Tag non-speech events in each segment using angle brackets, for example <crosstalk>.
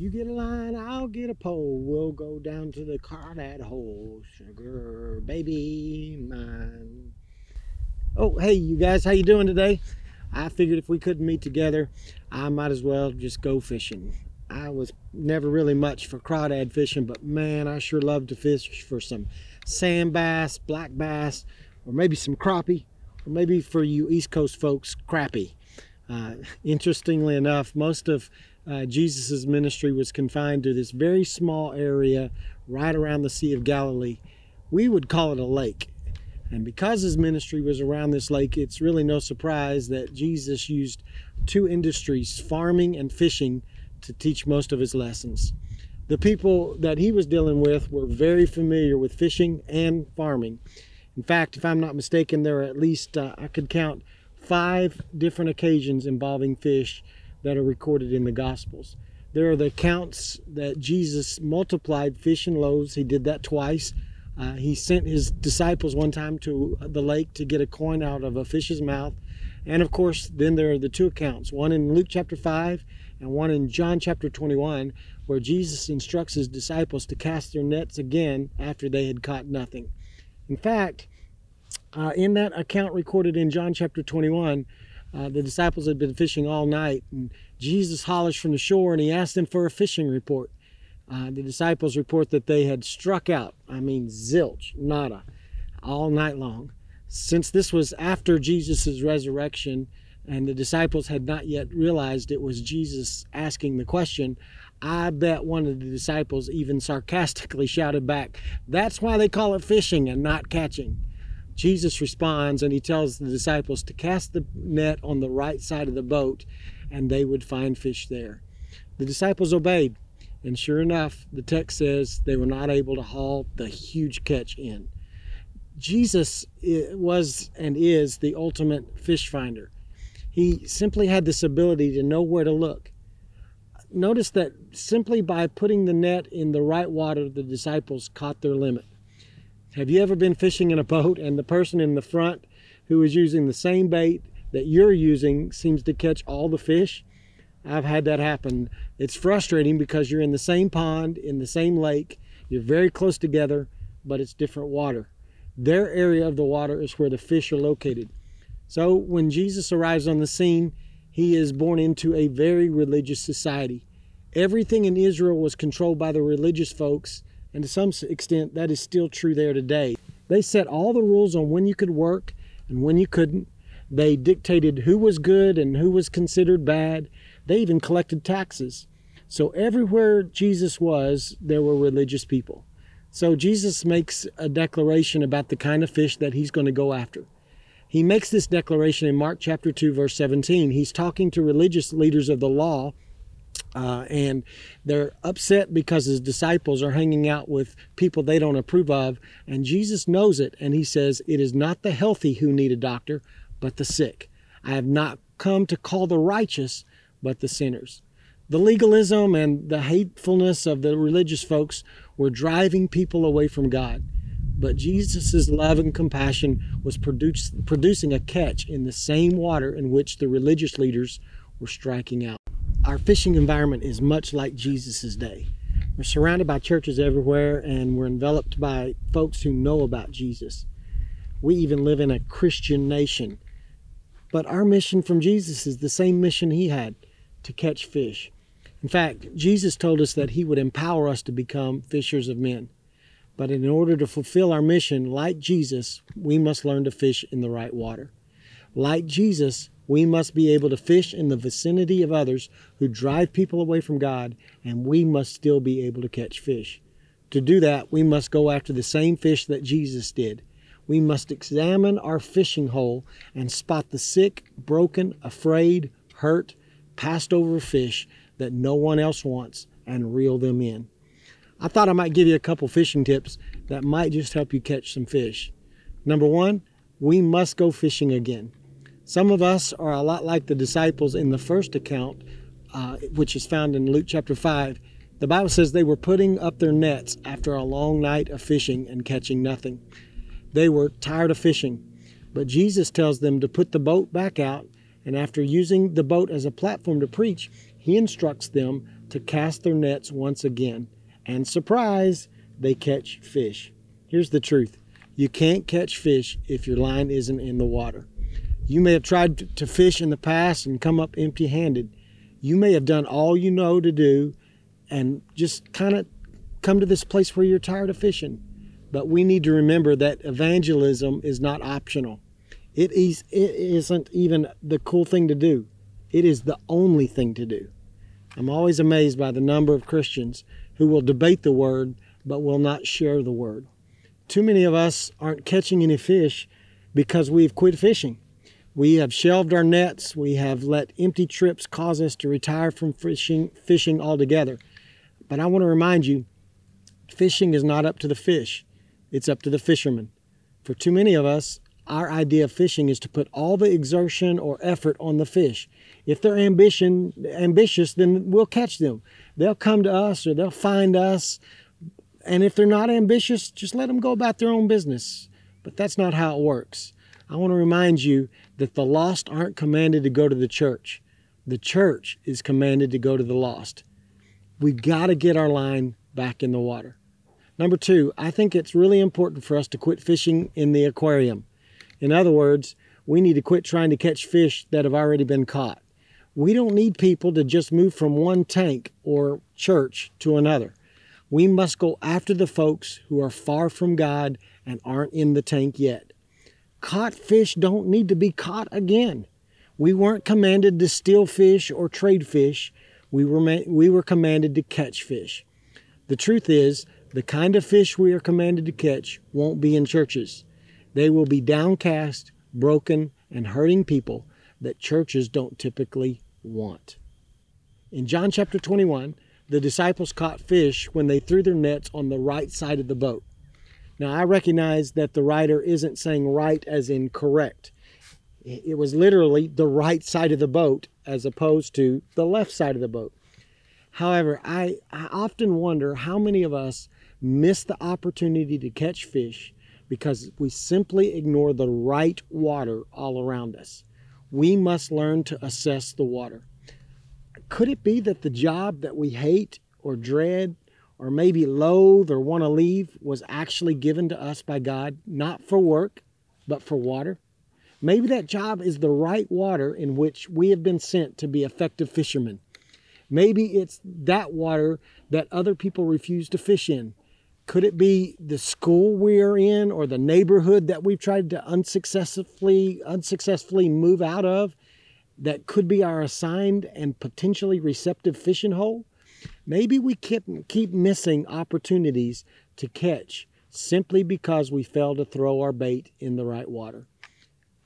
You get a line, I'll get a pole. We'll go down to the crawdad hole. Sugar baby mine. Oh, hey, you guys, how you doing today? I figured if we couldn't meet together, I might as well just go fishing. I was never really much for crawdad fishing, but man, I sure love to fish for some sand bass, black bass, or maybe some crappie, or maybe for you East Coast folks, crappie. Uh, <laughs> interestingly enough, most of uh, Jesus' ministry was confined to this very small area right around the Sea of Galilee. We would call it a lake. And because his ministry was around this lake, it's really no surprise that Jesus used two industries, farming and fishing, to teach most of his lessons. The people that he was dealing with were very familiar with fishing and farming. In fact, if I'm not mistaken, there are at least, uh, I could count five different occasions involving fish that are recorded in the Gospels. There are the accounts that Jesus multiplied fish and loaves. He did that twice. Uh, he sent his disciples one time to the lake to get a coin out of a fish's mouth. And of course, then there are the two accounts one in Luke chapter 5 and one in John chapter 21, where Jesus instructs his disciples to cast their nets again after they had caught nothing. In fact, uh, in that account recorded in John chapter 21, uh, the disciples had been fishing all night, and Jesus hollers from the shore and he asks them for a fishing report. Uh, the disciples report that they had struck out, I mean, zilch, nada, all night long. Since this was after Jesus' resurrection and the disciples had not yet realized it was Jesus asking the question, I bet one of the disciples even sarcastically shouted back, That's why they call it fishing and not catching. Jesus responds and he tells the disciples to cast the net on the right side of the boat and they would find fish there. The disciples obeyed, and sure enough, the text says they were not able to haul the huge catch in. Jesus eh, was and is the ultimate fish finder. He simply had this ability to know where to look. Notice that simply by putting the net in the right water, the disciples caught their limit. Have you ever been fishing in a boat and the person in the front who is using the same bait that you're using seems to catch all the fish? I've had that happen. It's frustrating because you're in the same pond, in the same lake, you're very close together, but it's different water. Their area of the water is where the fish are located. So when Jesus arrives on the scene, he is born into a very religious society. Everything in Israel was controlled by the religious folks, and to some extent, that is still true there today. They set all the rules on when you could work and when you couldn't. They dictated who was good and who was considered bad. They even collected taxes. So everywhere Jesus was, there were religious people. So Jesus makes a declaration about the kind of fish that he's going to go after. He makes this declaration in Mark chapter 2, verse 17. He's talking to religious leaders of the law uh, and they're upset because his disciples are hanging out with people they don't approve of. And Jesus knows it. And he says, It is not the healthy who need a doctor, but the sick. I have not come to call the righteous, but the sinners. The legalism and the hatefulness of the religious folks were driving people away from God. But Jesus' love and compassion was produce, producing a catch in the same water in which the religious leaders were striking out. Our fishing environment is much like Jesus' day. We're surrounded by churches everywhere and we're enveloped by folks who know about Jesus. We even live in a Christian nation. But our mission from Jesus is the same mission he had to catch fish. In fact, Jesus told us that he would empower us to become fishers of men. But in order to fulfill our mission, like Jesus, we must learn to fish in the right water. Like Jesus, we must be able to fish in the vicinity of others who drive people away from God, and we must still be able to catch fish. To do that, we must go after the same fish that Jesus did. We must examine our fishing hole and spot the sick, broken, afraid, hurt, passed over fish that no one else wants and reel them in. I thought I might give you a couple fishing tips that might just help you catch some fish. Number one, we must go fishing again. Some of us are a lot like the disciples in the first account, uh, which is found in Luke chapter 5. The Bible says they were putting up their nets after a long night of fishing and catching nothing. They were tired of fishing, but Jesus tells them to put the boat back out, and after using the boat as a platform to preach, he instructs them to cast their nets once again. And surprise, they catch fish. Here's the truth you can't catch fish if your line isn't in the water. You may have tried to fish in the past and come up empty handed. You may have done all you know to do and just kind of come to this place where you're tired of fishing. But we need to remember that evangelism is not optional. It is it isn't even the cool thing to do. It is the only thing to do. I'm always amazed by the number of Christians who will debate the word but will not share the word. Too many of us aren't catching any fish because we've quit fishing. We have shelved our nets. We have let empty trips cause us to retire from fishing, fishing altogether. But I want to remind you fishing is not up to the fish, it's up to the fisherman. For too many of us, our idea of fishing is to put all the exertion or effort on the fish. If they're ambition, ambitious, then we'll catch them. They'll come to us or they'll find us. And if they're not ambitious, just let them go about their own business. But that's not how it works. I want to remind you that the lost aren't commanded to go to the church. The church is commanded to go to the lost. We've got to get our line back in the water. Number two, I think it's really important for us to quit fishing in the aquarium. In other words, we need to quit trying to catch fish that have already been caught. We don't need people to just move from one tank or church to another. We must go after the folks who are far from God and aren't in the tank yet. Caught fish don't need to be caught again. We weren't commanded to steal fish or trade fish. We were, we were commanded to catch fish. The truth is, the kind of fish we are commanded to catch won't be in churches. They will be downcast, broken, and hurting people that churches don't typically want. In John chapter 21, the disciples caught fish when they threw their nets on the right side of the boat. Now, I recognize that the writer isn't saying right as in correct. It was literally the right side of the boat as opposed to the left side of the boat. However, I, I often wonder how many of us miss the opportunity to catch fish because we simply ignore the right water all around us. We must learn to assess the water. Could it be that the job that we hate or dread or maybe loathe or want to leave was actually given to us by God, not for work, but for water? Maybe that job is the right water in which we have been sent to be effective fishermen. Maybe it's that water that other people refuse to fish in. Could it be the school we're in or the neighborhood that we've tried to unsuccessfully unsuccessfully move out of that could be our assigned and potentially receptive fishing hole? Maybe we keep, keep missing opportunities to catch simply because we fail to throw our bait in the right water.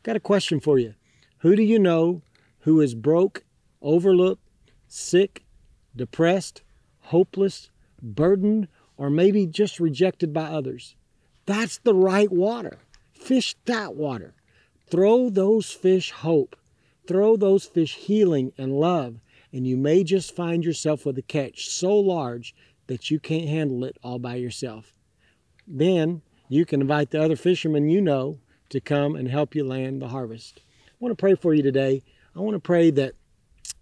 Got a question for you. Who do you know who is broke, overlooked, sick, depressed, hopeless, burdened, or maybe just rejected by others. That's the right water. Fish that water. Throw those fish hope. Throw those fish healing and love, and you may just find yourself with a catch so large that you can't handle it all by yourself. Then you can invite the other fishermen you know to come and help you land the harvest. I want to pray for you today. I want to pray that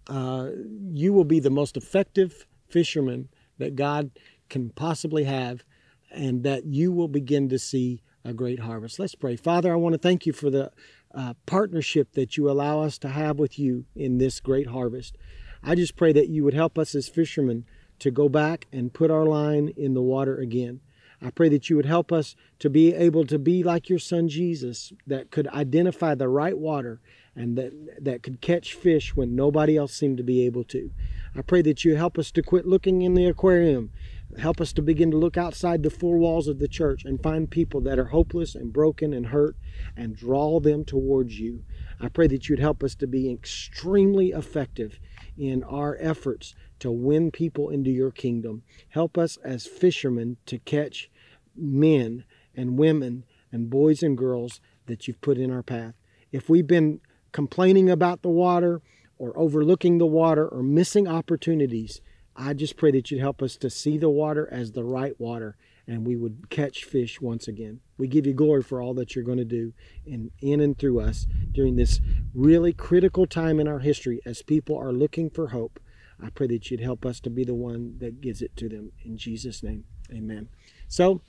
uh, you will be the most effective fisherman that God can possibly have, and that you will begin to see a great harvest. Let's pray. Father, I want to thank you for the uh, partnership that you allow us to have with you in this great harvest. I just pray that you would help us as fishermen to go back and put our line in the water again. I pray that you would help us to be able to be like your son Jesus, that could identify the right water and that, that could catch fish when nobody else seemed to be able to. I pray that you help us to quit looking in the aquarium Help us to begin to look outside the four walls of the church and find people that are hopeless and broken and hurt and draw them towards you. I pray that you'd help us to be extremely effective in our efforts to win people into your kingdom. Help us as fishermen to catch men and women and boys and girls that you've put in our path. If we've been complaining about the water or overlooking the water or missing opportunities, I just pray that you'd help us to see the water as the right water and we would catch fish once again. We give you glory for all that you're going to do in, in and through us during this really critical time in our history as people are looking for hope. I pray that you'd help us to be the one that gives it to them. In Jesus' name, amen. So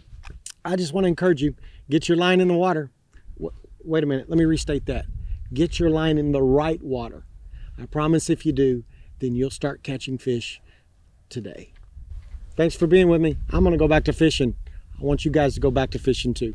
I just want to encourage you get your line in the water. Wait a minute, let me restate that. Get your line in the right water. I promise if you do, then you'll start catching fish today. Thanks for being with me. I'm going to go back to fishing. I want you guys to go back to fishing too.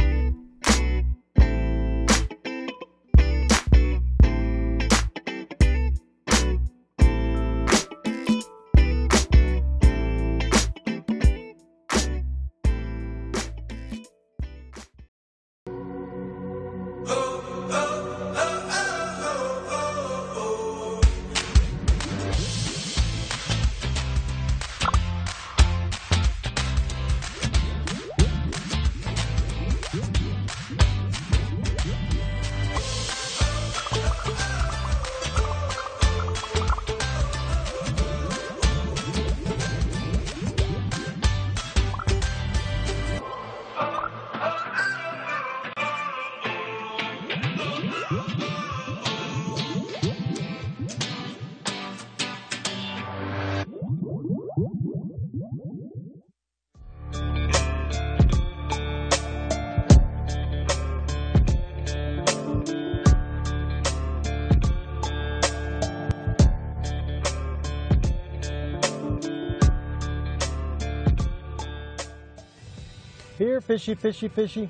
Fishy, fishy, fishy.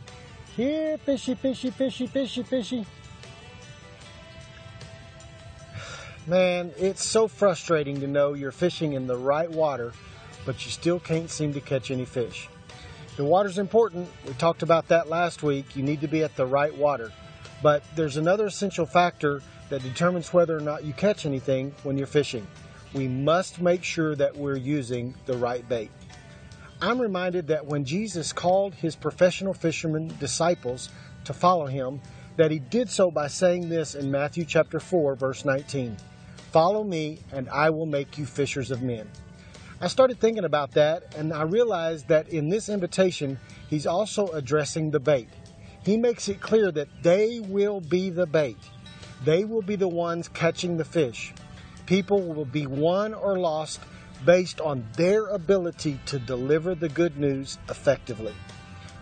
Here, fishy, fishy, fishy, fishy, fishy. Man, it's so frustrating to know you're fishing in the right water, but you still can't seem to catch any fish. The water's important. We talked about that last week. You need to be at the right water. But there's another essential factor that determines whether or not you catch anything when you're fishing. We must make sure that we're using the right bait. I'm reminded that when Jesus called his professional fishermen disciples to follow him, that he did so by saying this in Matthew chapter 4 verse 19. Follow me and I will make you fishers of men. I started thinking about that and I realized that in this invitation, he's also addressing the bait. He makes it clear that they will be the bait. They will be the ones catching the fish. People will be won or lost based on their ability to deliver the good news effectively.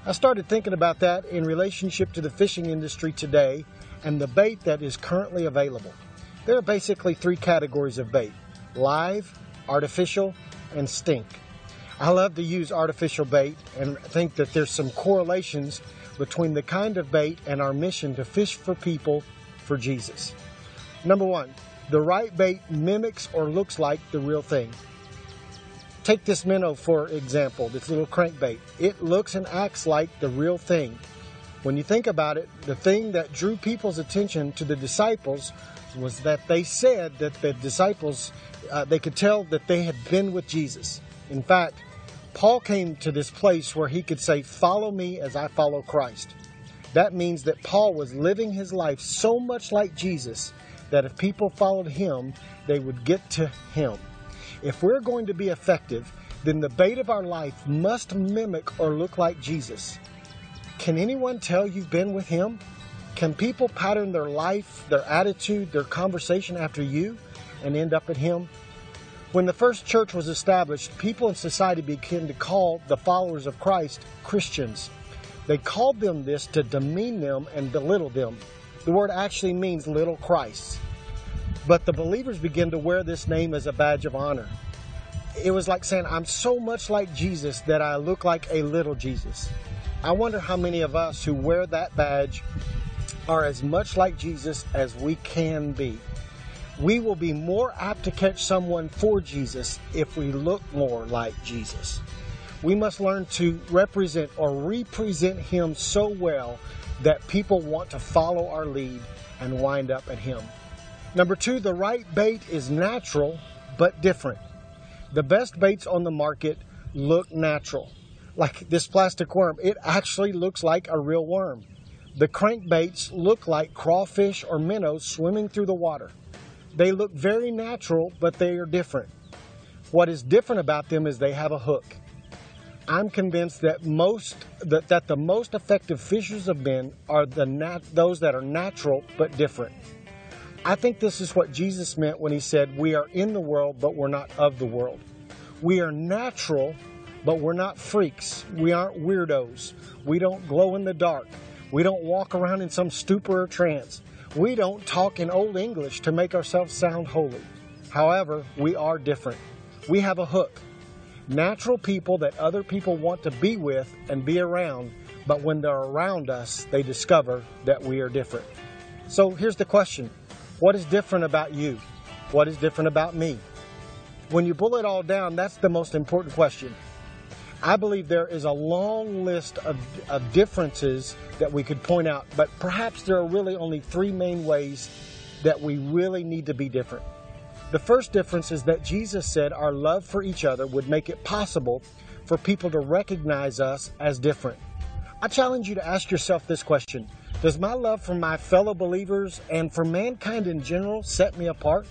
I started thinking about that in relationship to the fishing industry today and the bait that is currently available. There are basically three categories of bait live, artificial, and stink. I love to use artificial bait and think that there's some correlations between the kind of bait and our mission to fish for people for Jesus. Number one, the right bait mimics or looks like the real thing. Take this minnow for example, this little crankbait. It looks and acts like the real thing. When you think about it, the thing that drew people's attention to the disciples was that they said that the disciples, uh, they could tell that they had been with Jesus. In fact, Paul came to this place where he could say, Follow me as I follow Christ. That means that Paul was living his life so much like Jesus that if people followed him, they would get to him. If we're going to be effective, then the bait of our life must mimic or look like Jesus. Can anyone tell you've been with Him? Can people pattern their life, their attitude, their conversation after you and end up at Him? When the first church was established, people in society began to call the followers of Christ Christians. They called them this to demean them and belittle them. The word actually means little Christ. But the believers began to wear this name as a badge of honor. It was like saying, I'm so much like Jesus that I look like a little Jesus. I wonder how many of us who wear that badge are as much like Jesus as we can be. We will be more apt to catch someone for Jesus if we look more like Jesus. We must learn to represent or represent Him so well that people want to follow our lead and wind up at Him. Number two, the right bait is natural but different. The best baits on the market look natural. Like this plastic worm, it actually looks like a real worm. The crankbaits look like crawfish or minnows swimming through the water. They look very natural, but they are different. What is different about them is they have a hook. I'm convinced that most that, that the most effective fishers of men are the nat, those that are natural but different. I think this is what Jesus meant when he said, "We are in the world, but we're not of the world." We are natural, but we're not freaks. We aren't weirdos. We don't glow in the dark. We don't walk around in some stupor or trance. We don't talk in Old English to make ourselves sound holy. However, we are different. We have a hook natural people that other people want to be with and be around, but when they're around us, they discover that we are different. So here's the question What is different about you? What is different about me? When you pull it all down, that's the most important question. I believe there is a long list of, of differences that we could point out, but perhaps there are really only three main ways that we really need to be different. The first difference is that Jesus said our love for each other would make it possible for people to recognize us as different. I challenge you to ask yourself this question Does my love for my fellow believers and for mankind in general set me apart?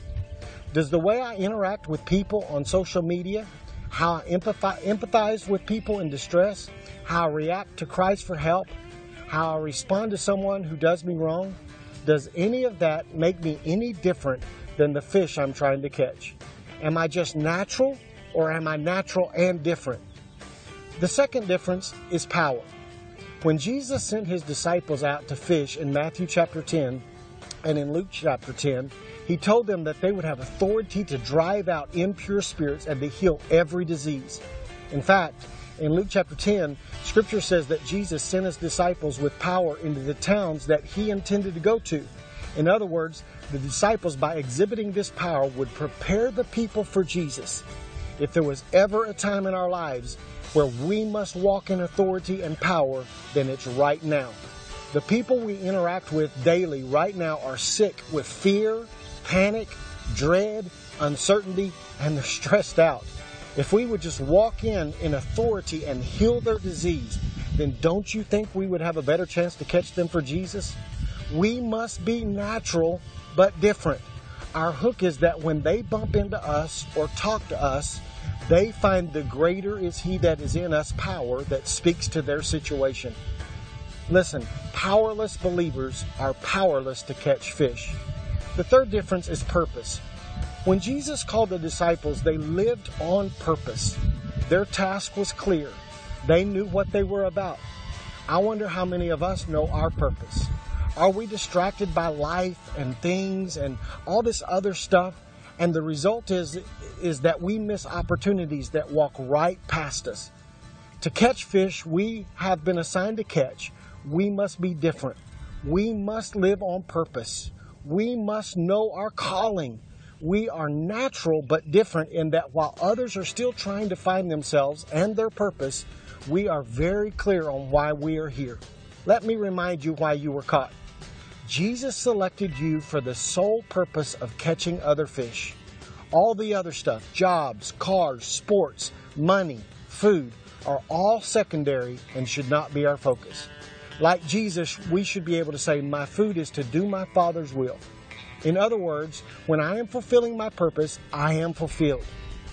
Does the way I interact with people on social media, how I empathize with people in distress, how I react to cries for help, how I respond to someone who does me wrong, does any of that make me any different than the fish I'm trying to catch? Am I just natural or am I natural and different? The second difference is power. When Jesus sent his disciples out to fish in Matthew chapter 10 and in Luke chapter 10, he told them that they would have authority to drive out impure spirits and to heal every disease. In fact, in Luke chapter 10, scripture says that Jesus sent his disciples with power into the towns that he intended to go to. In other words, the disciples, by exhibiting this power, would prepare the people for Jesus. If there was ever a time in our lives where we must walk in authority and power, then it's right now. The people we interact with daily right now are sick with fear, panic, dread, uncertainty, and they're stressed out. If we would just walk in in authority and heal their disease, then don't you think we would have a better chance to catch them for Jesus? We must be natural but different. Our hook is that when they bump into us or talk to us, they find the greater is He that is in us power that speaks to their situation. Listen, powerless believers are powerless to catch fish. The third difference is purpose. When Jesus called the disciples, they lived on purpose. Their task was clear. They knew what they were about. I wonder how many of us know our purpose. Are we distracted by life and things and all this other stuff? And the result is, is that we miss opportunities that walk right past us. To catch fish we have been assigned to catch, we must be different. We must live on purpose. We must know our calling. We are natural but different in that while others are still trying to find themselves and their purpose, we are very clear on why we are here. Let me remind you why you were caught. Jesus selected you for the sole purpose of catching other fish. All the other stuff, jobs, cars, sports, money, food, are all secondary and should not be our focus. Like Jesus, we should be able to say, My food is to do my Father's will. In other words, when I am fulfilling my purpose, I am fulfilled.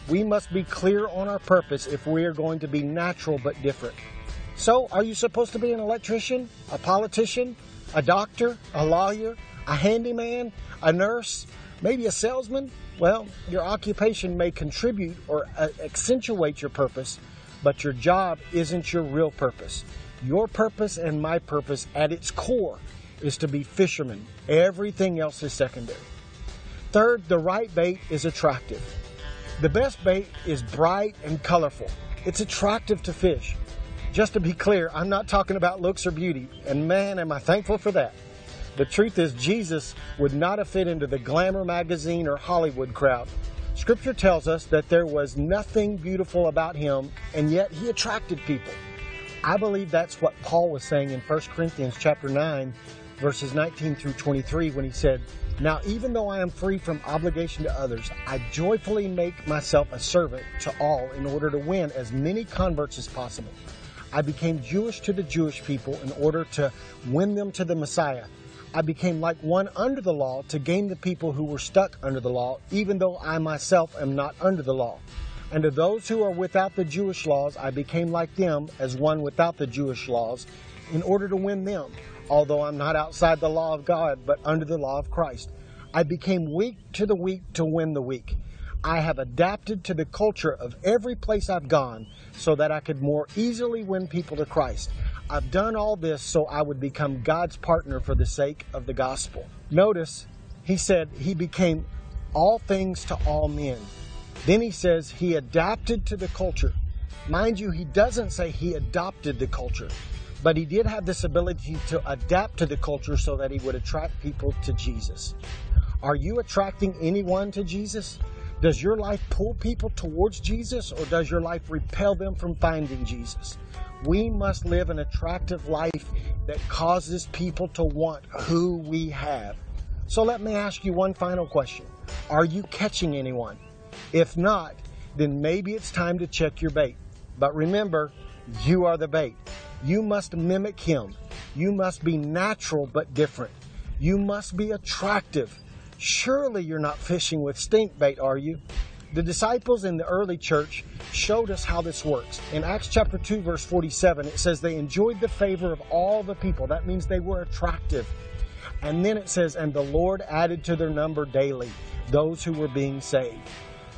We must be clear on our purpose if we are going to be natural but different. So, are you supposed to be an electrician, a politician, a doctor, a lawyer, a handyman, a nurse, maybe a salesman, well, your occupation may contribute or uh, accentuate your purpose, but your job isn't your real purpose. Your purpose and my purpose at its core is to be fishermen. Everything else is secondary. Third, the right bait is attractive. The best bait is bright and colorful. It's attractive to fish. Just to be clear, I'm not talking about looks or beauty, and man, am I thankful for that. The truth is, Jesus would not have fit into the glamour magazine or Hollywood crowd. Scripture tells us that there was nothing beautiful about him, and yet he attracted people. I believe that's what Paul was saying in 1 Corinthians chapter 9, verses 19 through 23, when he said, Now even though I am free from obligation to others, I joyfully make myself a servant to all in order to win as many converts as possible. I became Jewish to the Jewish people in order to win them to the Messiah. I became like one under the law to gain the people who were stuck under the law, even though I myself am not under the law. And to those who are without the Jewish laws, I became like them as one without the Jewish laws in order to win them, although I'm not outside the law of God, but under the law of Christ. I became weak to the weak to win the weak. I have adapted to the culture of every place I've gone so that I could more easily win people to Christ. I've done all this so I would become God's partner for the sake of the gospel. Notice, he said he became all things to all men. Then he says he adapted to the culture. Mind you, he doesn't say he adopted the culture, but he did have this ability to adapt to the culture so that he would attract people to Jesus. Are you attracting anyone to Jesus? Does your life pull people towards Jesus or does your life repel them from finding Jesus? We must live an attractive life that causes people to want who we have. So let me ask you one final question Are you catching anyone? If not, then maybe it's time to check your bait. But remember, you are the bait. You must mimic him. You must be natural but different. You must be attractive. Surely you're not fishing with stink bait, are you? The disciples in the early church showed us how this works. In Acts chapter 2, verse 47, it says they enjoyed the favor of all the people. That means they were attractive. And then it says, and the Lord added to their number daily those who were being saved.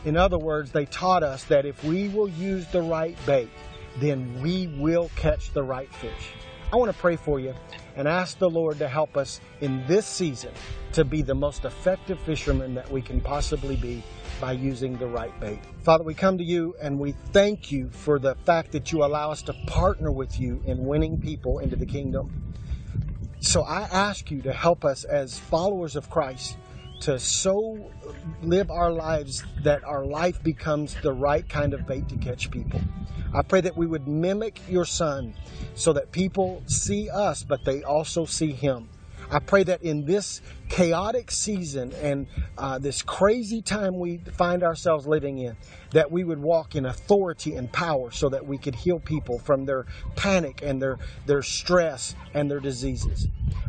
In other words, they taught us that if we will use the right bait, then we will catch the right fish. I want to pray for you and ask the Lord to help us in this season to be the most effective fishermen that we can possibly be by using the right bait. Father, we come to you and we thank you for the fact that you allow us to partner with you in winning people into the kingdom. So I ask you to help us as followers of Christ to so live our lives that our life becomes the right kind of bait to catch people. I pray that we would mimic your son so that people see us, but they also see him. I pray that in this chaotic season and uh, this crazy time we find ourselves living in, that we would walk in authority and power so that we could heal people from their panic and their, their stress and their diseases.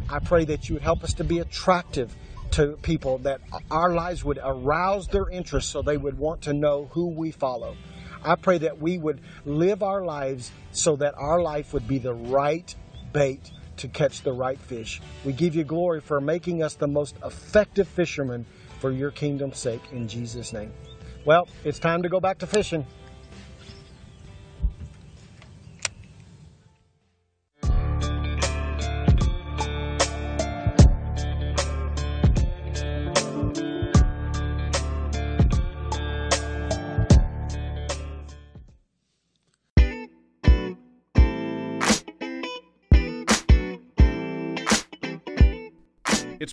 I pray that you would help us to be attractive to people, that our lives would arouse their interest so they would want to know who we follow. I pray that we would live our lives so that our life would be the right bait to catch the right fish. We give you glory for making us the most effective fishermen for your kingdom's sake in Jesus' name. Well, it's time to go back to fishing.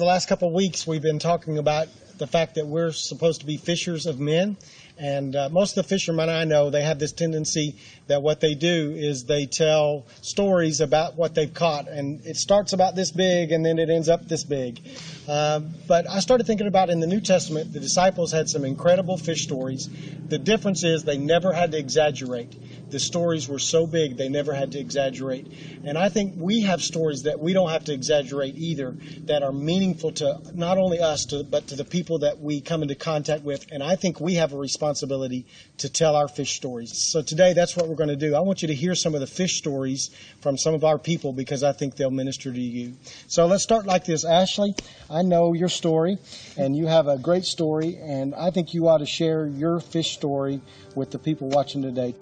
The last couple of weeks, we've been talking about the fact that we're supposed to be fishers of men. And uh, most of the fishermen I know, they have this tendency that what they do is they tell stories about what they've caught, and it starts about this big and then it ends up this big. Uh, but I started thinking about in the New Testament, the disciples had some incredible fish stories. The difference is they never had to exaggerate the stories were so big they never had to exaggerate. And I think we have stories that we don't have to exaggerate either that are meaningful to not only us to, but to the people that we come into contact with. And I think we have a responsibility to tell our fish stories. So today that's what we're going to do. I want you to hear some of the fish stories from some of our people because I think they'll minister to you. So let's start like this. Ashley, I know your story and you have a great story and I think you ought to share your fish story with the people watching today.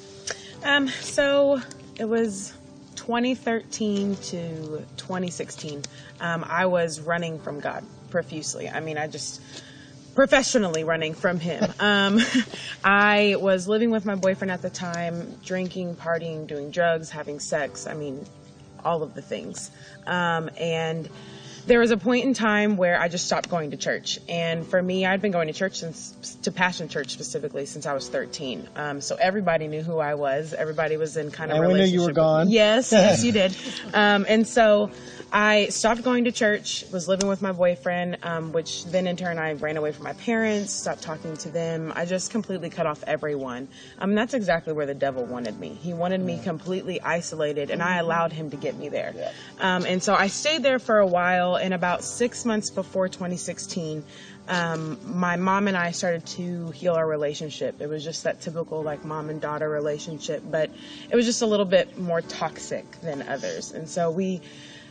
Um, so it was 2013 to 2016. Um, I was running from God profusely. I mean, I just professionally running from Him. <laughs> Um, I was living with my boyfriend at the time, drinking, partying, doing drugs, having sex. I mean, all of the things. Um, and there was a point in time where I just stopped going to church. And for me, I'd been going to church since, to Passion Church specifically, since I was 13. Um, so everybody knew who I was. Everybody was in kind of and relationship. we knew you were gone. Yes, yes, you <laughs> did. Um, and so I stopped going to church, was living with my boyfriend, um, which then in turn I ran away from my parents, stopped talking to them. I just completely cut off everyone. Um, that's exactly where the devil wanted me. He wanted me completely isolated, and I allowed him to get me there. Um, and so I stayed there for a while, and about six months before 2016, um, my mom and I started to heal our relationship. It was just that typical like mom and daughter relationship, but it was just a little bit more toxic than others. And so we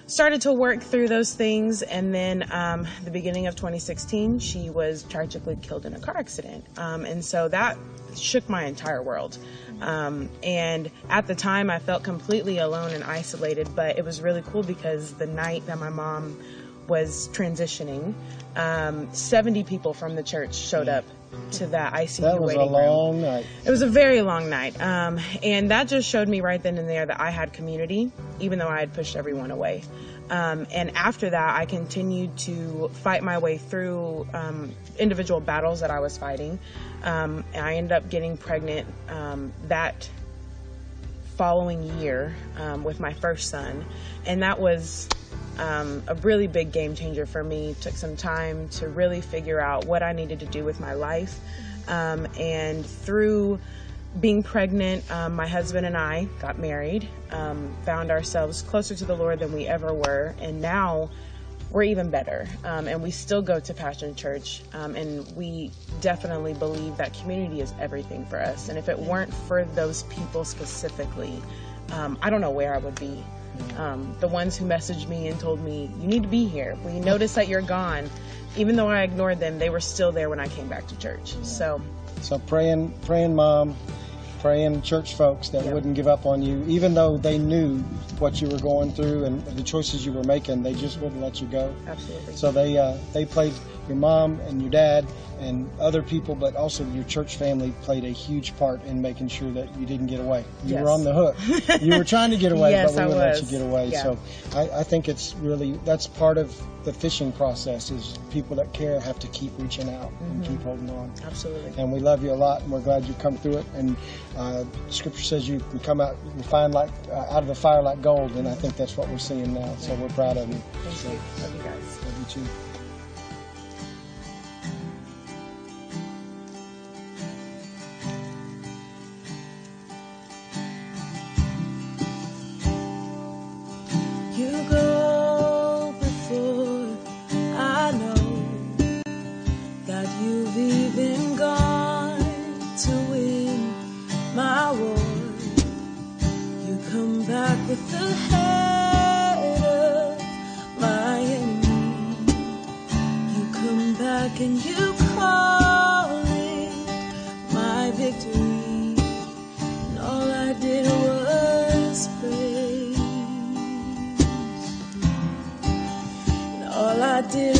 started to work through those things and then um, the beginning of 2016 she was tragically killed in a car accident. Um, and so that shook my entire world. Um, and at the time i felt completely alone and isolated but it was really cool because the night that my mom was transitioning um, 70 people from the church showed up to that ICU That was a waiting room. night. It was a very long night. Um, and that just showed me right then and there that I had community, even though I had pushed everyone away. Um, and after that, I continued to fight my way through um, individual battles that I was fighting. Um, I ended up getting pregnant um, that following year um, with my first son. And that was um, a really big game changer for me. Took some time to really figure out what I needed to do with my life. Um, and through being pregnant, um, my husband and I got married, um, found ourselves closer to the Lord than we ever were, and now we're even better. Um, and we still go to Passion Church, um, and we definitely believe that community is everything for us. And if it weren't for those people specifically, I don't know where I would be. Um, the ones who messaged me and told me, you need to be here. We noticed that you're gone. Even though I ignored them, they were still there when I came back to church. So, So praying, praying mom, praying church folks that Yep. wouldn't give up on you, even though they knew what you were going through and the choices you were making, they just wouldn't let you go. absolutely. So they uh, they played your mom and your dad and other people, but also your church family played a huge part in making sure that you didn't get away. You Yes. were on the hook. You were trying to get away, <laughs> Yes, but we wouldn't let you get away. Yeah. So I, I think it's really that's part of the fishing process is people that care have to keep reaching out and Mm-hmm. keep holding on. absolutely. And we love you a lot, and we're glad you've come through it. And uh, Scripture says you can come out, you find like uh, out of the fire like gold, and I think that's what we're seeing now. So we're proud of you. Thank So, you. Love you guys. Love you too. With the head of my enemy. You come back and you call it my victory. And all I did was praise. And all I did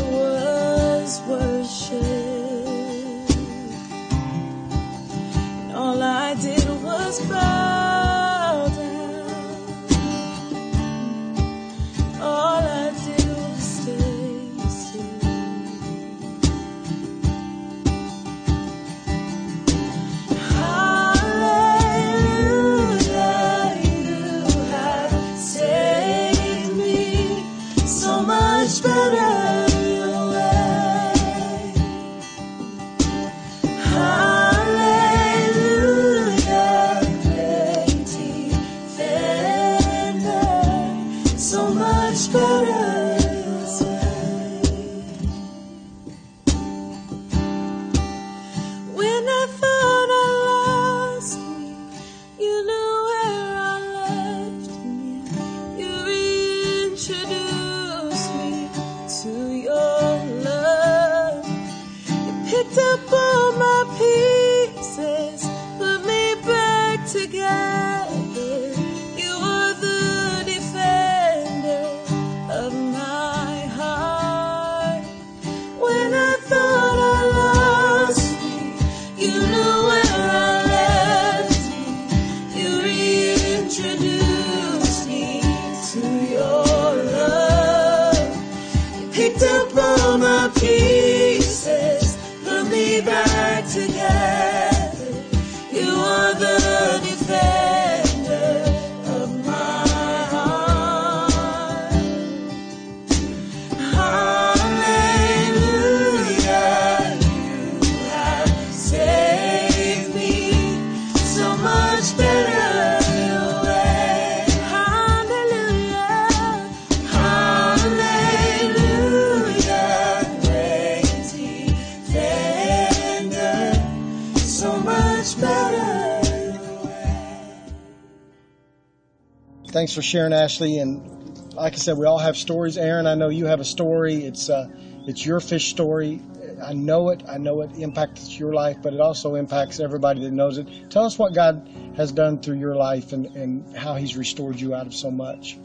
Thanks for sharing, Ashley. And like I said, we all have stories. Aaron, I know you have a story. It's uh, it's your fish story. I know it. I know it impacts your life, but it also impacts everybody that knows it. Tell us what God has done through your life and, and how He's restored you out of so much.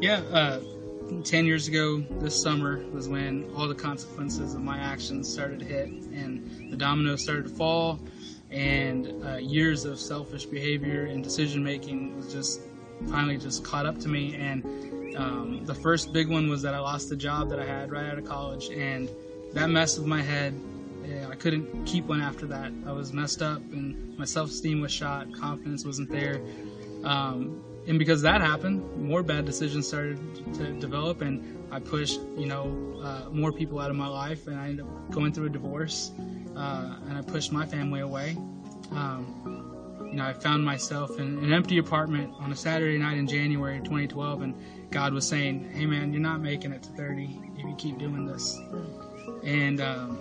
Yeah, uh, 10 years ago this summer was when all the consequences of my actions started to hit and the dominoes started to fall and uh, years of selfish behavior and decision making was just finally just caught up to me and um, the first big one was that I lost the job that I had right out of college and that messed with my head Yeah, I couldn't keep one after that. I was messed up and my self-esteem was shot, confidence wasn't there. Um, and because that happened, more bad decisions started to develop, and I pushed, you know, uh, more people out of my life, and I ended up going through a divorce, uh, and I pushed my family away. Um, you know, I found myself in an empty apartment on a Saturday night in January 2012, and God was saying, "Hey, man, you're not making it to 30 if you keep doing this." And um,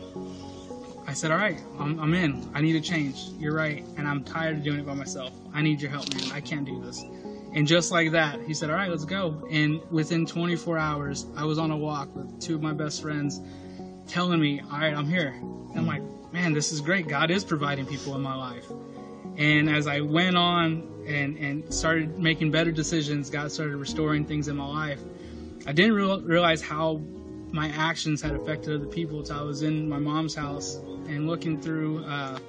I said, "All right, I'm, I'm in. I need a change. You're right, and I'm tired of doing it by myself. I need your help, man. I can't do this." And just like that, he said, All right, let's go. And within 24 hours, I was on a walk with two of my best friends telling me, All right, I'm here. And I'm like, Man, this is great. God is providing people in my life. And as I went on and, and started making better decisions, God started restoring things in my life. I didn't real, realize how my actions had affected other people until I was in my mom's house and looking through uh,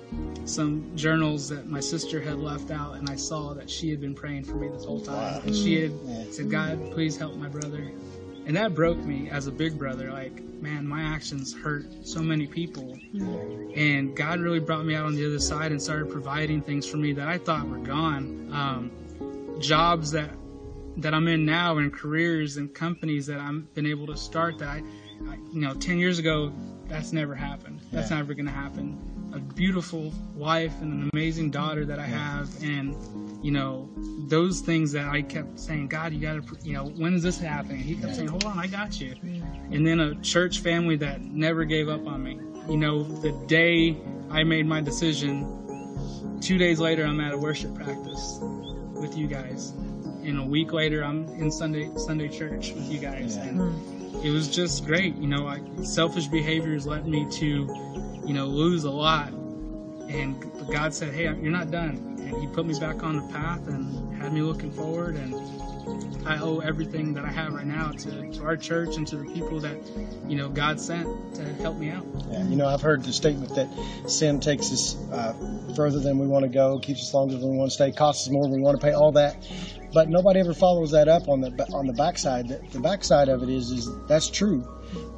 some journals that my sister had left out, and I saw that she had been praying for me this whole time. And she had said, God, please help my brother. And that broke me as a big brother. Like, man, my actions hurt so many people. And God really brought me out on the other side and started providing things for me that I thought were gone. Um, jobs that that I'm in now and careers and companies that i've been able to start that I, I you know, 10 years ago, that's never happened. That's never going to happen. A beautiful wife and an amazing daughter that I have, and you know, those things that I kept saying, God, you got to, you know, when is this happening? He kept saying, Hold on, I got you. And then a church family that never gave up on me. You know, the day I made my decision, two days later, I'm at a worship practice with you guys. And a week later, I'm in Sunday Sunday church with you guys, and it was just great. You know, I, selfish behaviors led me to, you know, lose a lot, and God said, "Hey, you're not done," and He put me back on the path and had me looking forward. And I owe everything that I have right now to, to our church and to the people that, you know, God sent to help me out. Yeah, you know, I've heard the statement that sin takes us uh, further than we want to go, keeps us longer than we want to stay, costs us more than we want to pay, all that. But nobody ever follows that up on the on the backside. The, the backside of it is is that's true,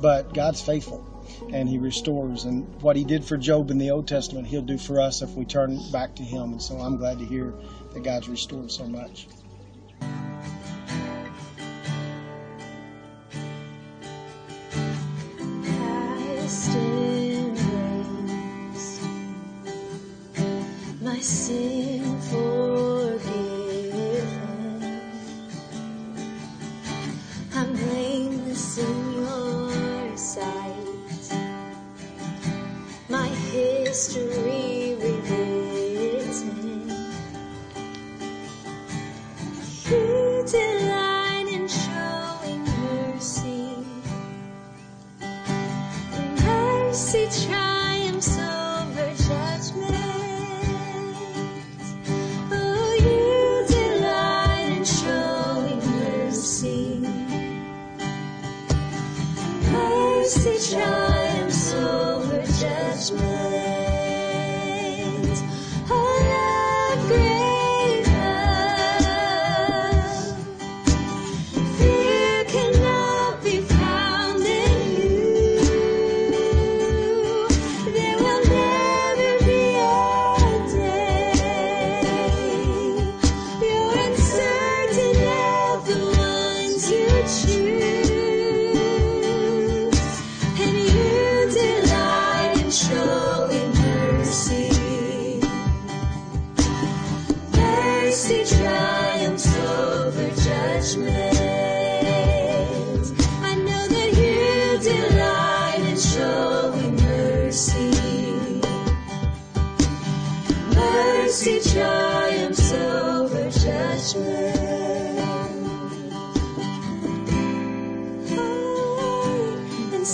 but God's faithful, and He restores. And what He did for Job in the Old Testament, He'll do for us if we turn back to Him. And so I'm glad to hear that God's restored so much. Raised, my sin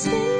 And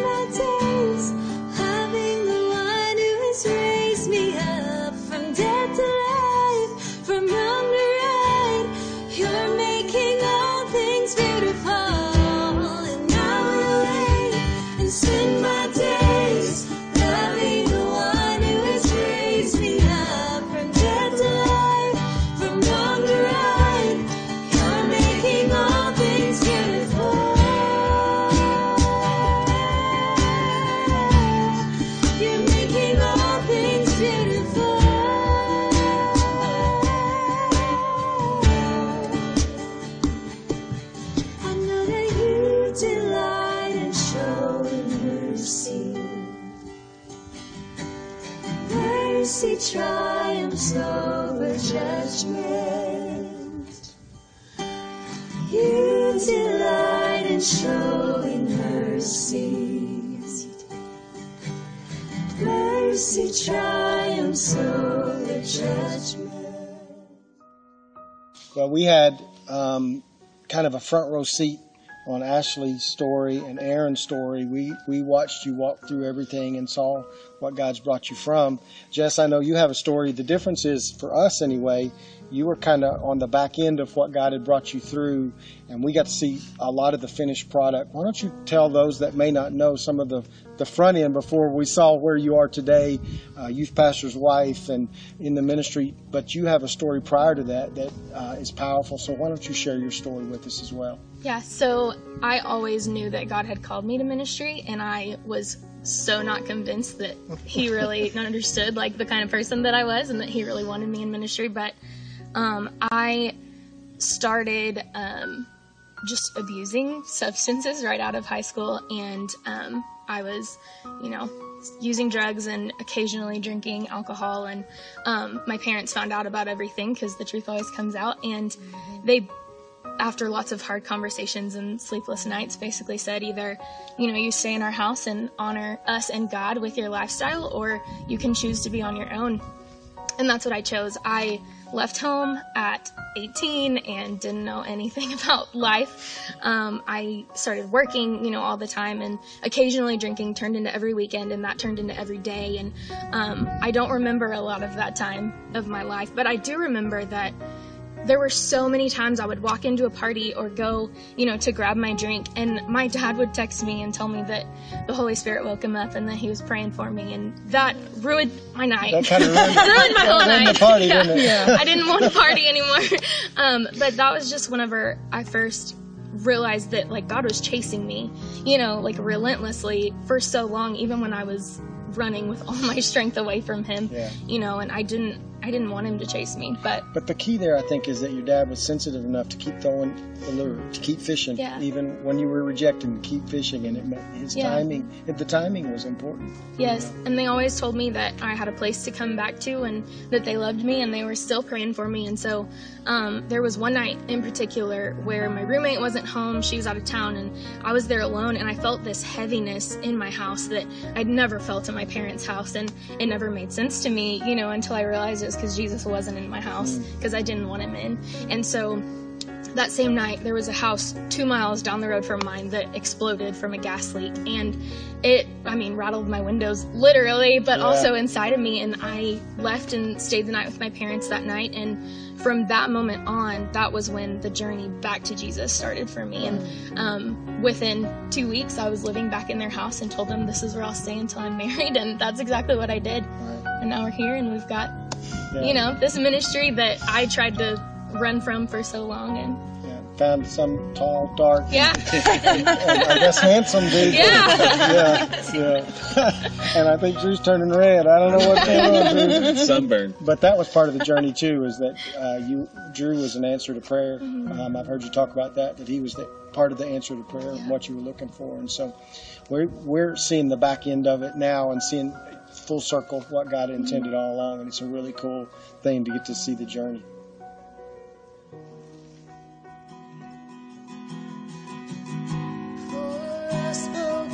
front row seat on Ashley's story and Aaron's story. We we watched you walk through everything and saw what God's brought you from. Jess, I know you have a story. The difference is for us anyway. You were kind of on the back end of what God had brought you through, and we got to see a lot of the finished product. Why don't you tell those that may not know some of the, the front end before we saw where you are today, uh, youth pastor's wife, and in the ministry? But you have a story prior to that that uh, is powerful. So why don't you share your story with us as well? Yeah, so I always knew that God had called me to ministry, and I was so not convinced that He really <laughs> understood like the kind of person that I was, and that He really wanted me in ministry. But um, I started um, just abusing substances right out of high school, and um, I was, you know, using drugs and occasionally drinking alcohol. And um, my parents found out about everything because the truth always comes out, and they after lots of hard conversations and sleepless nights, basically said either, you know, you stay in our house and honor us and God with your lifestyle, or you can choose to be on your own. And that's what I chose. I left home at 18 and didn't know anything <laughs> about life. Um, I started working, you know, all the time and occasionally drinking turned into every weekend and that turned into every day. And um, I don't remember a lot of that time of my life, but I do remember that there were so many times I would walk into a party or go, you know, to grab my drink, and my dad would text me and tell me that the Holy Spirit woke him up and that he was praying for me, and that ruined my night. That kind of ruined, <laughs> ruined my whole ruined night. the party, yeah. didn't it? Yeah. I didn't want to party anymore. <laughs> Um, but that was just whenever I first realized that like God was chasing me, you know, like relentlessly for so long, even when I was running with all <laughs> my strength away from him, Yeah. you know, and I didn't, I didn't want him to chase me, but But the key there, I think, is that your dad was sensitive enough to keep throwing the lure, to keep fishing, Yeah. even when you were rejecting, to keep fishing, and it meant his Yeah. timing. The timing was important. Yes, and they always told me that I had a place to come back to and that they loved me and they were still praying for me. And so um, there was one night in particular where my roommate wasn't home, she was out of town, and I was there alone. And I felt this heaviness in my house that I'd never felt in my parents' house. And it never made sense to me, you know, until I realized it was because Jesus wasn't in my house because I didn't want him in. And so that same night, there was a house two miles down the road from mine that exploded from a gas leak. And it, I mean, rattled my windows literally, but Yeah. also inside of me. And I left and stayed the night with my parents that night. And from that moment on, that was when the journey back to Jesus started for me. And um, within two weeks, I was living back in their house and told them this is where I'll stay until I'm <laughs> married. And that's exactly what I did. And now we're here and we've got, Yeah. you know, this ministry that I tried to run from for so long. And Yeah. Found some tall, dark, yeah. <laughs> and I guess handsome dude. Yeah. yeah, yeah. <laughs> and I think Drew's turning red. I don't know what's going on, Drew. Sunburn. But that was part of the journey too. Is that uh, you, Drew, was an answer to prayer. Mm-hmm. Um, I've heard you talk about that. That he was the, part of the answer to prayer, and what you were looking for, and so we're we're seeing the back end of it now, and seeing full circle what God intended all along, and it's a really cool thing to get to see the journey. For I spoke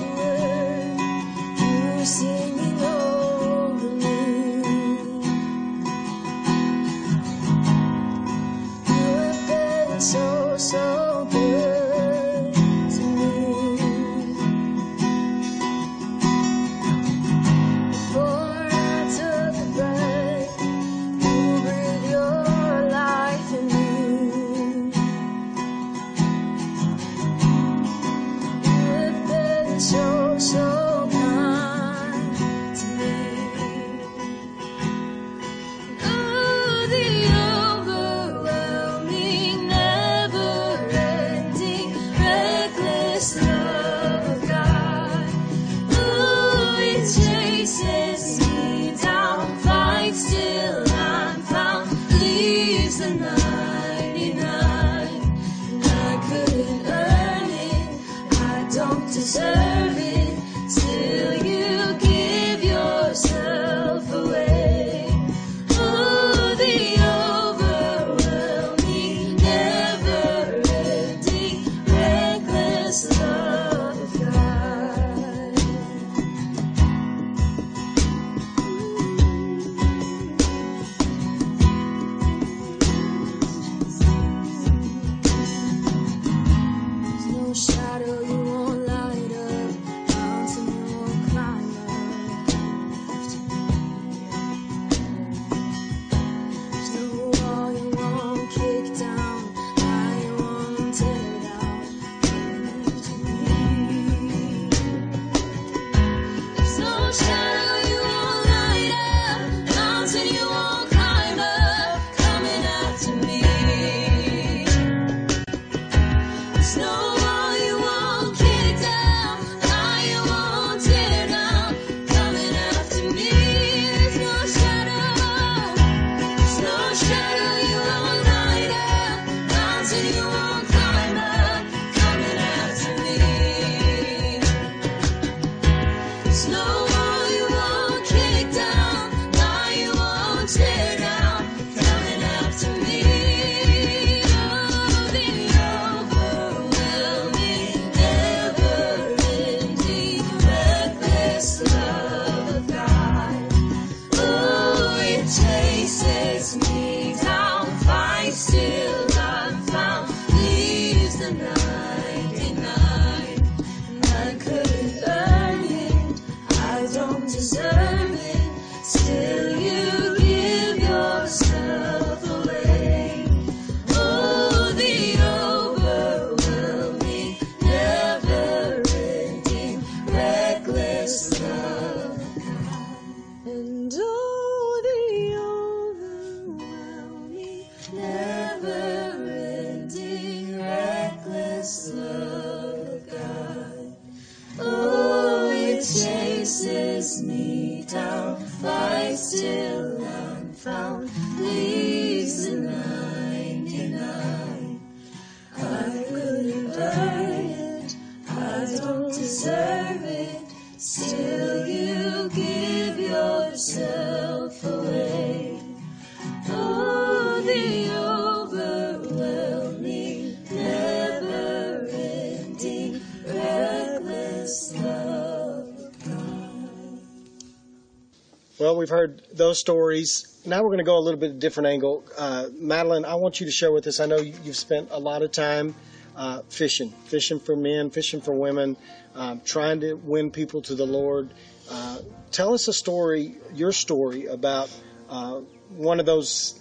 heard those stories. Now we're going to go a little bit different angle. Uh, Madeline, I want you to share with us. I know you- you've spent a lot of time uh, fishing, fishing for men, fishing for women, um, trying to win people to the Lord. Uh, tell us a story, your story about uh, one of those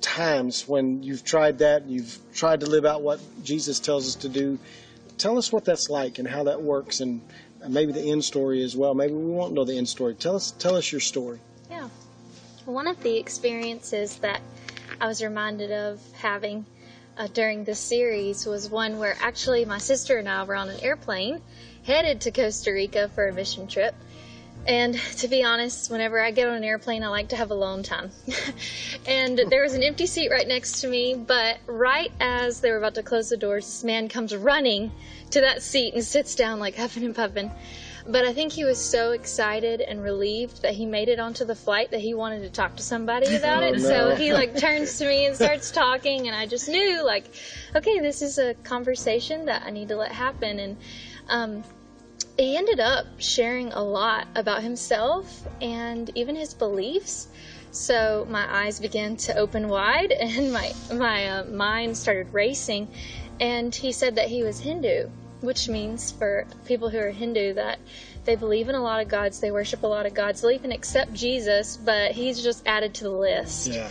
times when you've tried that, you've tried to live out what Jesus tells us to do. Tell us what that's like and how that works, and and maybe the end story as well. Maybe we won't know the end story. Tell us, tell us your story. Yeah. One of the experiences that I was reminded of having uh, during this series was one where actually my sister and I were on an airplane headed to Costa Rica for a mission trip. And to be honest, whenever I get on an airplane, I like to have alone time. <laughs> and there was an empty seat right next to me, but right as they were about to close the doors, this man comes running to that seat and sits down like huffing and puffing. But I think he was so excited and relieved that he made it onto the flight that he wanted to talk to somebody <laughs> about it. no. So he like turns to me and starts <laughs> talking, and I just knew like, okay, this is a conversation that I need to let happen. And um, he ended up sharing a lot about himself and even his beliefs. So my eyes began to open wide, <laughs> and my my uh, mind started racing. And he said that he was Hindu, which means for people who are Hindu that they believe in a lot of gods, they worship a lot of gods, they'll even accept Jesus, but he's just added to the list. Yeah.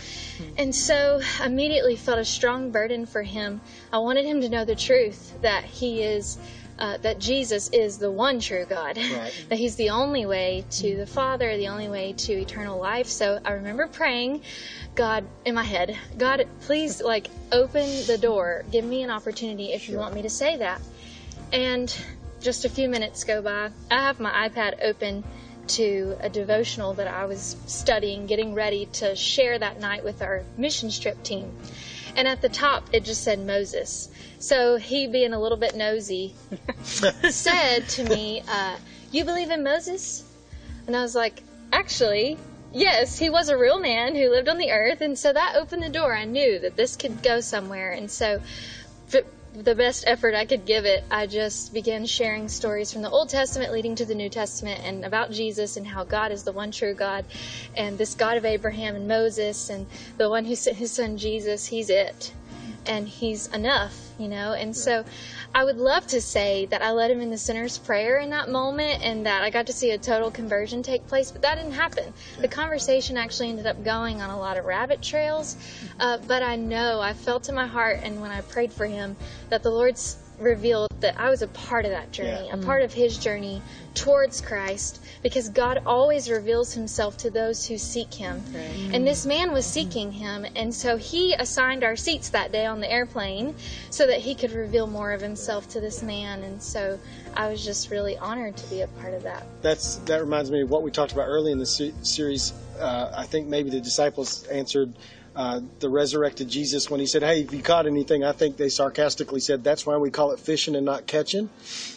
And so I immediately felt a strong burden for him. I wanted him to know the truth that he is, uh, that Jesus is the one true God, Right. <laughs> that he's the only way to the Father, the only way to eternal life. So I remember praying, God, in my head, God, please, like, open the door. Give me an opportunity if you want me to say that. And just a few minutes go by. I have my iPad open to a devotional that I was studying, getting ready to share that night with our mission trip team. And at the top, it just said Moses. So he, being a little bit nosy, <laughs> said to me, uh, You believe in Moses? And I was like, Actually, yes, he was a real man who lived on the earth. And so that opened the door. I knew that this could go somewhere. And so, the best effort I could give it, I just began sharing stories from the Old Testament leading to the New Testament and about Jesus and how God is the one true God and this God of Abraham and Moses and the one who sent his son Jesus, he's it. And he's enough, you know? And so I would love to say that I led him in the sinner's prayer in that moment and that I got to see a total conversion take place, but that didn't happen. The conversation actually ended up going on a lot of rabbit trails, uh, but I know, I felt in my heart, and when I prayed for him, that the Lord's revealed that I was a part of that journey, Yeah. a part of his journey towards Christ, because God always reveals himself to those who seek him. And this man was seeking him, and so he assigned our seats that day on the airplane so that he could reveal more of himself to this man. And so I was just really honored to be a part of that. That's that reminds me of what we talked about early in the series. Uh, I think maybe the disciples answered uh, the resurrected Jesus when he said, "Hey, if you caught anything," I think they sarcastically said, "That's why we call it fishing and not catching."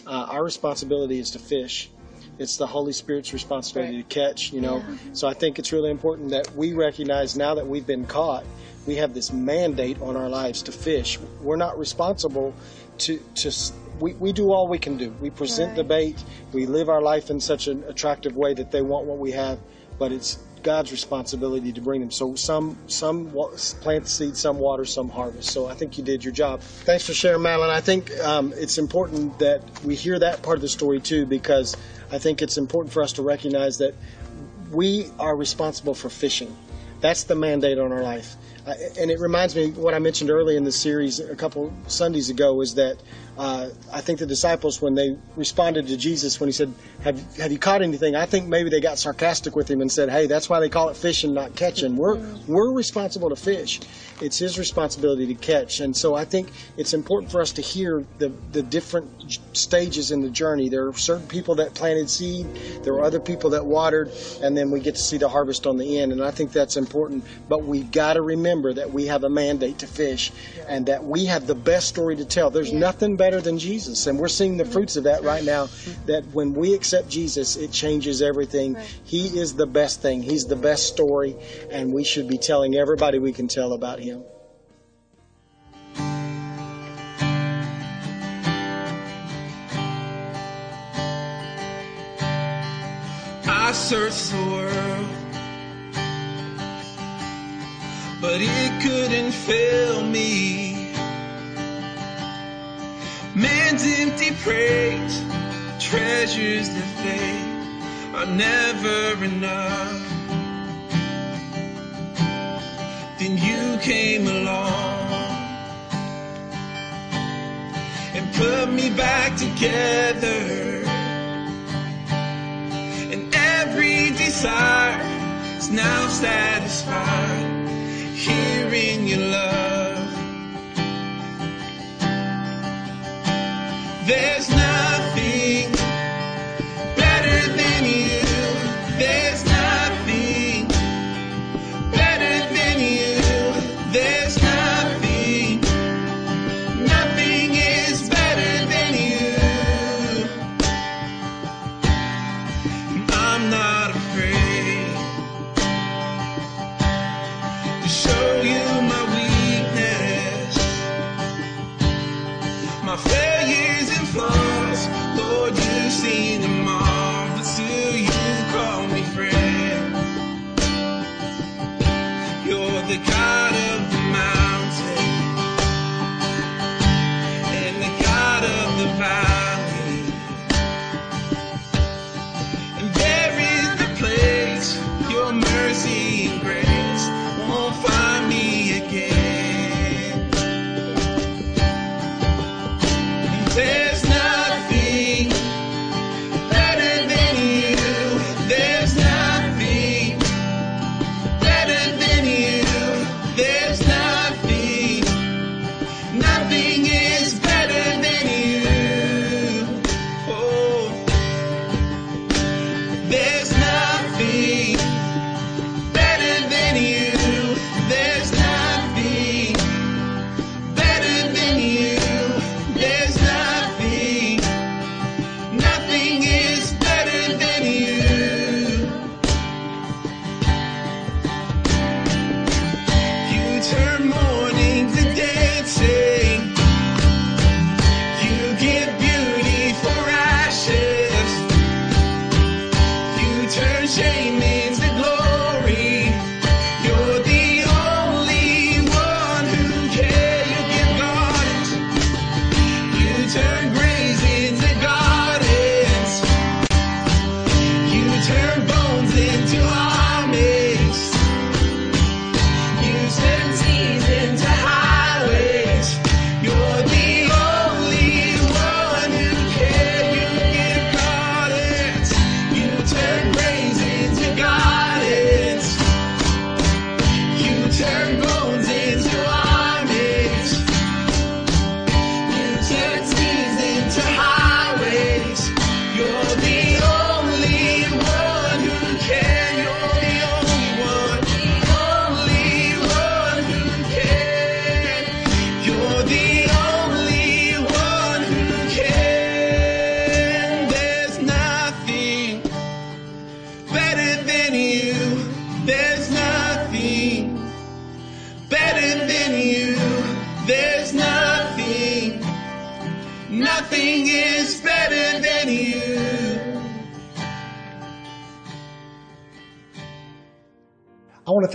Uh, our responsibility is to fish. It's the Holy Spirit's responsibility Right. to catch. You know, so I think it's really important that we recognize now that we've been caught, we have this mandate on our lives to fish. We're not responsible to to. We, we do all we can do. We present the bait. We live our life in such an attractive way that they want what we have, but it's God's responsibility to bring them. So some some plant the seed, some water, some harvest. So I think you did your job. Thanks for sharing, Madeline. I think um, it's important that we hear that part of the story too, because I think it's important for us to recognize that we are responsible for fishing. That's the mandate on our life. And it reminds me what I mentioned early in the series a couple Sundays ago is that uh, I think the disciples, when they responded to Jesus when he said, have, have you caught anything? I think maybe they got sarcastic with him and said, hey, that's why they call it fishing, not catching. We're, we're responsible to fish. It's his responsibility to catch. And so I think it's important for us to hear the, the different stages in the journey. There are certain people that planted seed, there are other people that watered, and then we get to see the harvest on the end. And I think that's important. But we've got to remember that we have a mandate to fish and that we have the best story to tell. There's nothing better than Jesus. And we're seeing the fruits of that right now. That when we accept Jesus, it changes everything. He is the best thing, He's the best story, and we should be telling everybody we can tell about Him. I searched the world but it couldn't fill me. Man's empty praise, treasures that fade are never enough. Then you came along and put me back together. And every desire is now satisfied here in your love. There's nothing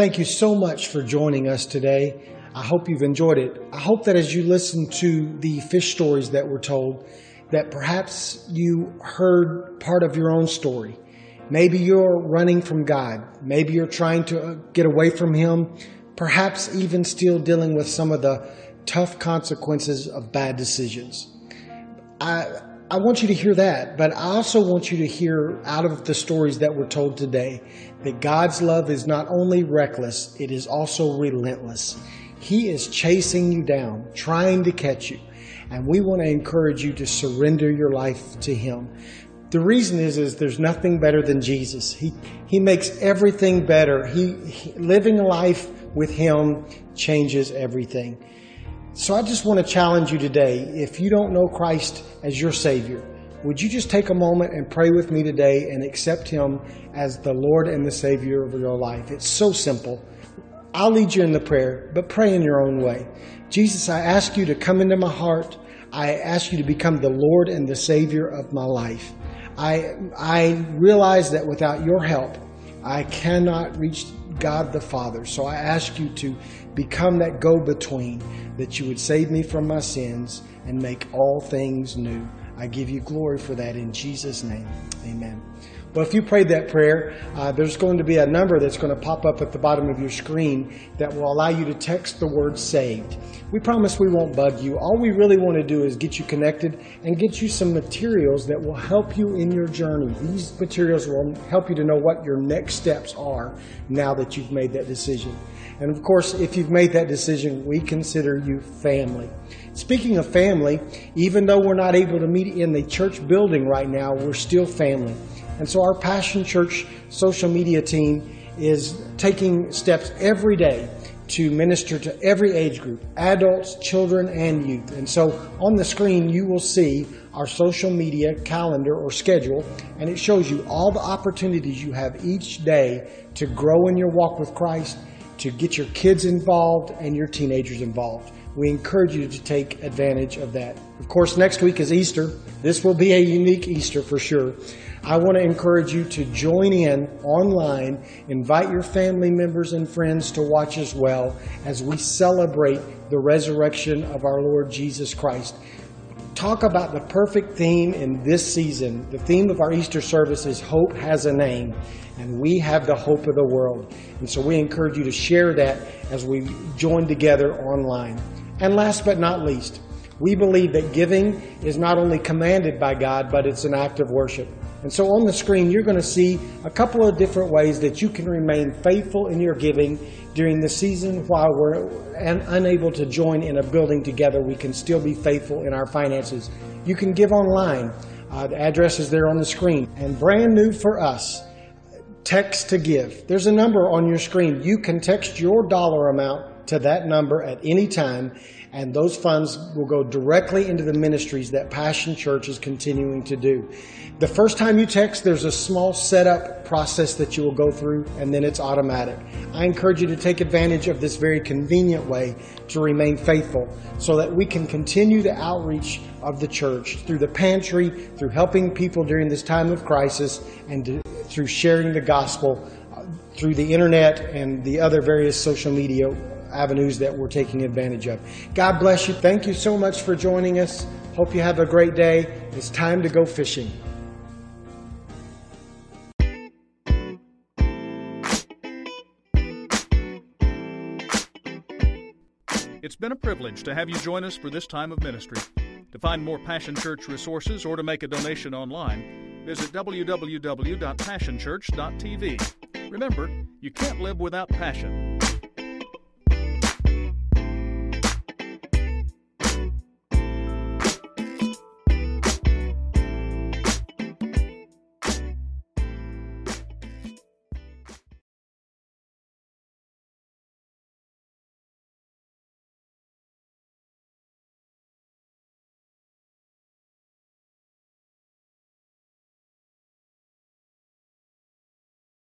thank you so much for joining us today. I hope you've enjoyed it. I hope that as you listen to the fish stories that were told, that perhaps you heard part of your own story. Maybe you're running from God. Maybe you're trying to uh, get away from Him. Perhaps even still dealing with some of the tough consequences of bad decisions. I, I want you to hear that, but I also want you to hear out of the stories that were told today that God's love is not only reckless, it is also relentless. He is chasing you down, trying to catch you. And we want to encourage you to surrender your life to Him. The reason is, is there's nothing better than Jesus. He, he makes everything better. He, he living life with Him changes everything. So I just want to challenge you today. If you don't know Christ as your Savior, would you just take a moment and pray with me today and accept Him as the Lord and the Savior of your life? It's so simple. I'll lead you in the prayer, but pray in your own way. Jesus, I ask you to come into my heart. I ask you to become the Lord and the Savior of my life. I, I realize that without your help, I cannot reach God the Father. So I ask you to become that go between, that you would save me from my sins and make all things new. I give you glory for that in Jesus' name. Amen. Well, if you prayed that prayer, uh, there's going to be a number that's going to pop up at the bottom of your screen that will allow you to text the word saved. We promise we won't bug you. All we really want to do is get you connected and get you some materials that will help you in your journey. These materials will help you to know what your next steps are now that you've made that decision. And of course, if you've made that decision, we consider you family. Speaking of family, even though we're not able to meet in the church building right now, we're still family. And so our Passion Church social media team is taking steps every day to minister to every age group adults, children, and youth. And so on the screen, you will see our social media calendar or schedule, and it shows you all the opportunities you have each day to grow in your walk with Christ, to get your kids involved and your teenagers involved. We encourage you to take advantage of that. Of course, next week is Easter. This will be a unique Easter for sure. I want to encourage you to join in online, invite your family members and friends to watch as well as we celebrate the resurrection of our Lord Jesus Christ. Talk about the perfect theme in this season. The theme of our Easter service is Hope Has a Name, and we have the hope of the world. And so we encourage you to share that as we join together online. And last but not least, we believe that giving is not only commanded by God, but it's an act of worship. And so on the screen, you're going to see a couple of different ways that you can remain faithful in your giving during the season while we're un- unable to join in a building together. We can still be faithful in our finances. You can give online. Uh, the address is there on the screen. And brand new for us, text to give. There's a number on your screen. You can text your dollar amount to that number at any time, and those funds will go directly into the ministries that Passion Church is continuing to do. The first time you text, there's a small setup process that you will go through, and then it's automatic. I encourage you to take advantage of this very convenient way to remain faithful so that we can continue the outreach of the church through the pantry, through helping people during this time of crisis, and to, through sharing the gospel uh, through the internet and the other various social media avenues that we're taking advantage of. God bless you. Thank you so much for joining us. Hope you have a great day. It's time to go fishing. It's been a privilege to have you join us for this time of ministry. To find more Passion Church resources or to make a donation online, visit www.passionchurch.tv. Remember, you can't live without passion.